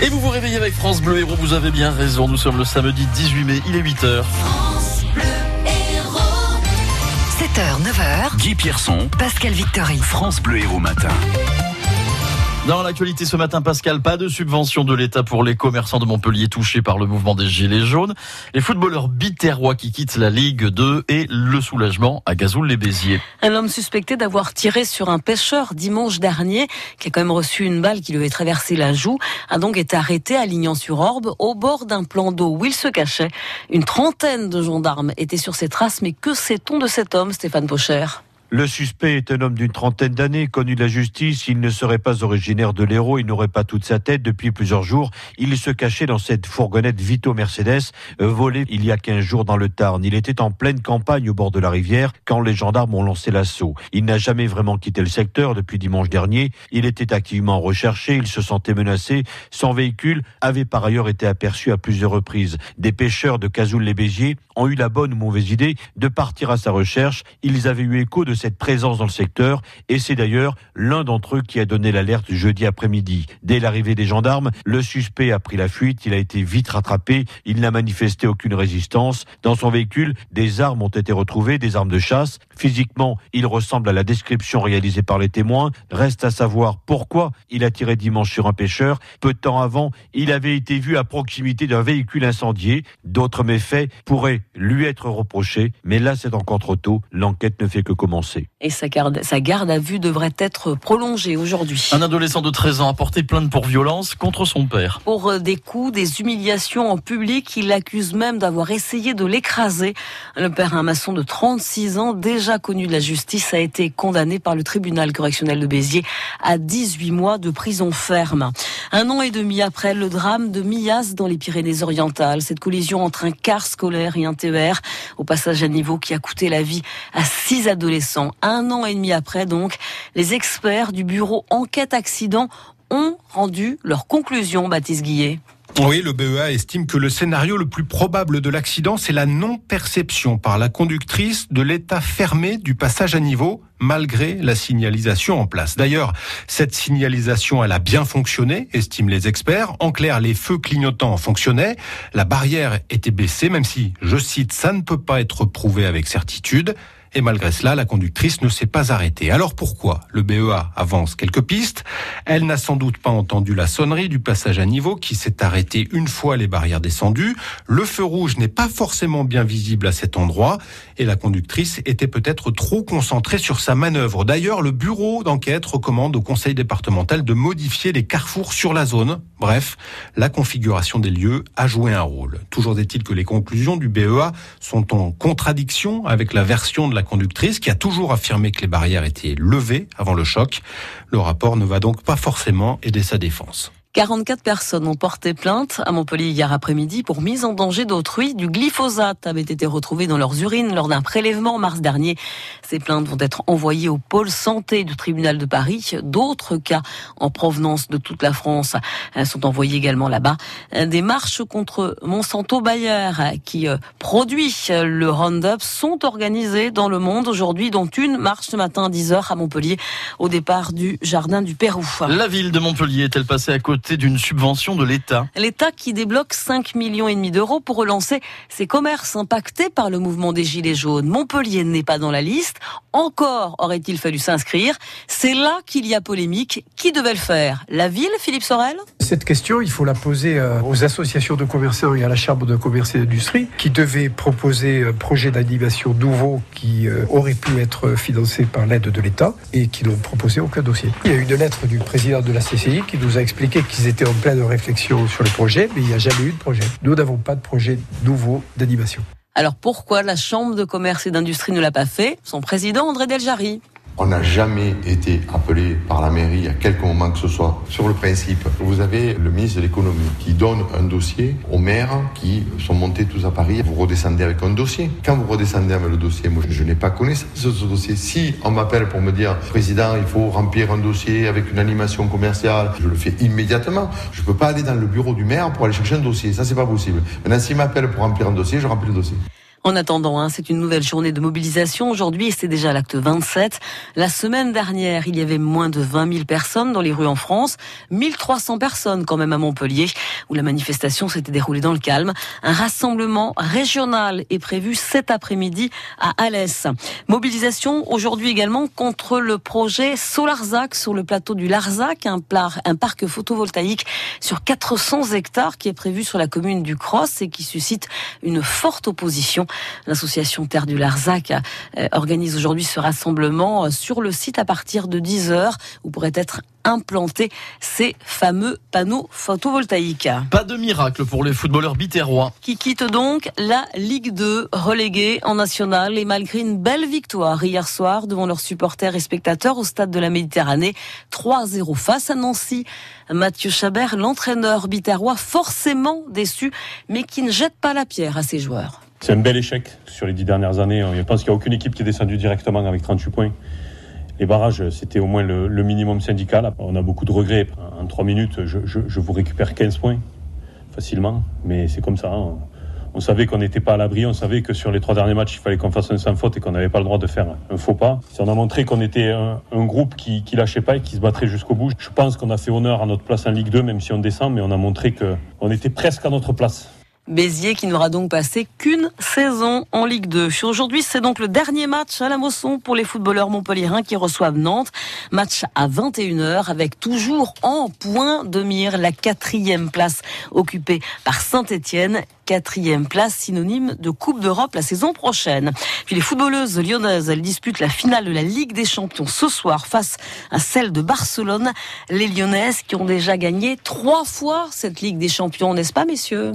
Et vous vous réveillez avec France Bleu Héros, vous avez bien raison. Nous sommes le samedi 18 mai, il est 8h. 7h, 9h. Guy Pierson, Pascal Victory. France Bleu Héros Matin. Dans l'actualité ce matin, Pascal, pas de subvention de l'État pour les commerçants de Montpellier touchés par le mouvement des Gilets jaunes. Les footballeurs biterrois qui quittent la Ligue 2 et le soulagement à Gazoul-les-Béziers. Un homme suspecté d'avoir tiré sur un pêcheur dimanche dernier, qui a quand même reçu une balle qui lui avait traversé la joue, a donc été arrêté à Lignan-sur-Orbe, au bord d'un plan d'eau où il se cachait. Une trentaine de gendarmes étaient sur ses traces, mais que sait-on de cet homme, Stéphane Pocher? Le suspect est un homme d'une trentaine d'années, connu de la justice. Il ne serait pas originaire de l'Hérault, il n'aurait pas toute sa tête. Depuis plusieurs jours, il se cachait dans cette fourgonnette Vito Mercedes, euh, volée il y a 15 jours dans le Tarn. Il était en pleine campagne au bord de la rivière quand les gendarmes ont lancé l'assaut. Il n'a jamais vraiment quitté le secteur depuis dimanche dernier. Il était activement recherché, il se sentait menacé. Son véhicule avait par ailleurs été aperçu à plusieurs reprises. Des pêcheurs de Cazoul-les-Béziers ont eu la bonne ou mauvaise idée de partir à sa recherche. Ils avaient eu écho de cette présence dans le secteur et c'est d'ailleurs l'un d'entre eux qui a donné l'alerte jeudi après-midi. Dès l'arrivée des gendarmes, le suspect a pris la fuite, il a été vite rattrapé, il n'a manifesté aucune résistance. Dans son véhicule, des armes ont été retrouvées, des armes de chasse. Physiquement, il ressemble à la description réalisée par les témoins. Reste à savoir pourquoi il a tiré dimanche sur un pêcheur. Peu de temps avant, il avait été vu à proximité d'un véhicule incendié. D'autres méfaits pourraient lui être reprochés, mais là c'est encore trop tôt. L'enquête ne fait que commencer. Et sa garde, sa garde à vue devrait être prolongée aujourd'hui. Un adolescent de 13 ans a porté plainte pour violence contre son père. Pour euh, des coups, des humiliations en public, il l'accuse même d'avoir essayé de l'écraser. Le père, un maçon de 36 ans, déjà connu de la justice, a été condamné par le tribunal correctionnel de Béziers à 18 mois de prison ferme. Un an et demi après le drame de Millas dans les Pyrénées-Orientales, cette collision entre un car scolaire et un TER au passage à niveau qui a coûté la vie à six adolescents. Un an et demi après, donc, les experts du bureau enquête accident ont rendu leur conclusion, Baptiste Guillet. Oui, le BEA estime que le scénario le plus probable de l'accident, c'est la non-perception par la conductrice de l'état fermé du passage à niveau, malgré la signalisation en place. D'ailleurs, cette signalisation, elle a bien fonctionné, estiment les experts. En clair, les feux clignotants fonctionnaient, la barrière était baissée, même si, je cite, ça ne peut pas être prouvé avec certitude. Et malgré cela, la conductrice ne s'est pas arrêtée. Alors pourquoi Le BEA avance quelques pistes? Elle n'a sans doute pas entendu la sonnerie du passage à niveau qui s'est arrêté une fois les barrières descendues. Le feu rouge n'est pas forcément bien visible à cet endroit et la conductrice était peut-être trop concentrée sur sa manœuvre. D'ailleurs, le bureau d'enquête recommande au conseil départemental de modifier les carrefours sur la zone. Bref, la configuration des lieux a joué un rôle. Toujours est-il que les conclusions du BEA sont en contradiction avec la version de la conductrice qui a toujours affirmé que les barrières étaient levées avant le choc. Le rapport ne va donc pas forcément aider sa défense. 44 personnes ont porté plainte à Montpellier hier après-midi pour mise en danger d'autrui. Du glyphosate avait été retrouvé dans leurs urines lors d'un prélèvement en mars dernier. Ces plaintes vont être envoyées au pôle santé du tribunal de Paris. D'autres cas en provenance de toute la France sont envoyés également là-bas. Des marches contre Monsanto Bayer qui euh, produit le Roundup sont organisées dans le monde aujourd'hui, dont une marche ce matin à 10h à Montpellier au départ du jardin du Pérou. La ville de Montpellier est-elle passée à côté d'une subvention de l'État. L'État qui débloque 5 millions et demi d'euros pour relancer ses commerces impactés par le mouvement des Gilets jaunes. Montpellier n'est pas dans la liste. Encore aurait-il fallu s'inscrire. C'est là qu'il y a polémique. Qui devait le faire? La ville, Philippe Sorel? Cette question, il faut la poser euh, aux associations de commerçants et à la Chambre de commerce et d'industrie qui devaient proposer un projet d'animation nouveau qui euh, aurait pu être financé par l'aide de l'État et qui n'ont proposé aucun dossier. Il y a une lettre du président de la CCI qui nous a expliqué qu'ils étaient en pleine réflexion sur le projet, mais il n'y a jamais eu de projet. Nous n'avons pas de projet nouveau d'animation. Alors pourquoi la Chambre de commerce et d'industrie ne l'a pas fait? Son président André Deljari. On n'a jamais été appelé par la mairie à quelque moment que ce soit. Sur le principe, vous avez le ministre de l'économie qui donne un dossier aux maires qui sont montés tous à Paris. Vous redescendez avec un dossier. Quand vous redescendez avec le dossier, moi je n'ai pas connaissance de ce dossier. Si on m'appelle pour me dire, président, il faut remplir un dossier avec une animation commerciale, je le fais immédiatement. Je ne peux pas aller dans le bureau du maire pour aller chercher un dossier. Ça, c'est pas possible. Maintenant, s'il m'appelle pour remplir un dossier, je remplis le dossier. En attendant, hein, c'est une nouvelle journée de mobilisation aujourd'hui c'est déjà l'acte 27. La semaine dernière, il y avait moins de 20 000 personnes dans les rues en France, 1300 personnes quand même à Montpellier, où la manifestation s'était déroulée dans le calme. Un rassemblement régional est prévu cet après-midi à Alès. Mobilisation aujourd'hui également contre le projet Solarzac sur le plateau du Larzac, un, un parc photovoltaïque sur 400 hectares qui est prévu sur la commune du Cross et qui suscite une forte opposition. L'association Terre du Larzac euh, organise aujourd'hui ce rassemblement euh, sur le site à partir de 10 heures où pourraient être implanter ces fameux panneaux photovoltaïques. Pas de miracle pour les footballeurs biterrois. Qui quittent donc la Ligue 2, relégués en national et malgré une belle victoire hier soir devant leurs supporters et spectateurs au stade de la Méditerranée, 3-0 face à Nancy. Mathieu Chabert, l'entraîneur biterrois, forcément déçu, mais qui ne jette pas la pierre à ses joueurs. C'est un bel échec sur les dix dernières années. Je pense qu'il n'y a aucune équipe qui est descendue directement avec 38 points. Les barrages, c'était au moins le, minimum syndical. On a beaucoup de regrets. En trois minutes, je, vous récupère 15 points facilement, mais c'est comme ça. Hein. On savait qu'on n'était pas à l'abri, on savait que sur les trois derniers matchs, il fallait qu'on fasse un sans faute et qu'on n'avait pas le droit de faire un faux pas. On a montré qu'on était un, groupe qui, qui lâchait pas et qui se battrait jusqu'au bout. Je pense qu'on a fait honneur à notre place en Ligue 2, même si on descend, mais on a montré qu'on était presque à notre place. Béziers qui n'aura donc passé qu'une saison en Ligue 2. Aujourd'hui, c'est donc le dernier match à la Mosson pour les footballeurs montpelliérains qui reçoivent Nantes. Match à 21h avec toujours en point de mire la quatrième place occupée par Saint-Etienne. Quatrième place synonyme de Coupe d'Europe la saison prochaine. Puis les footballeuses lyonnaises, elles disputent la finale de la Ligue des Champions ce soir face à celle de Barcelone. Les lyonnaises qui ont déjà gagné trois fois cette Ligue des Champions, n'est-ce pas messieurs?